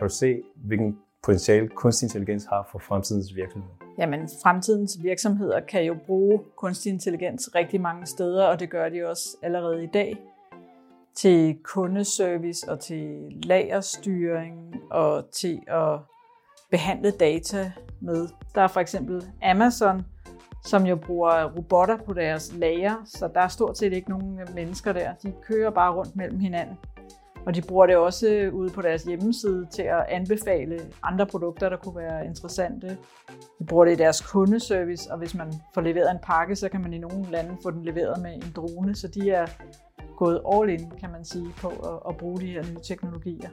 Kan du se, hvilken potentiale kunstig intelligens har for fremtidens virksomheder? Jamen, fremtidens virksomheder kan jo bruge kunstig intelligens rigtig mange steder, og det gør de også allerede i dag til kundeservice og til lagerstyring og til at behandle data med. Der er for eksempel Amazon, som jo bruger robotter på deres lager, så der er stort set ikke nogen mennesker der. De kører bare rundt mellem hinanden. Og de bruger det også øh, ude på deres hjemmeside til at anbefale andre produkter, der kunne være interessante. De bruger det i deres kundeservice, og hvis man får leveret en pakke, så kan man i nogle lande få den leveret med en drone. Så de er gået all in, kan man sige, på at, at bruge de her nye teknologier.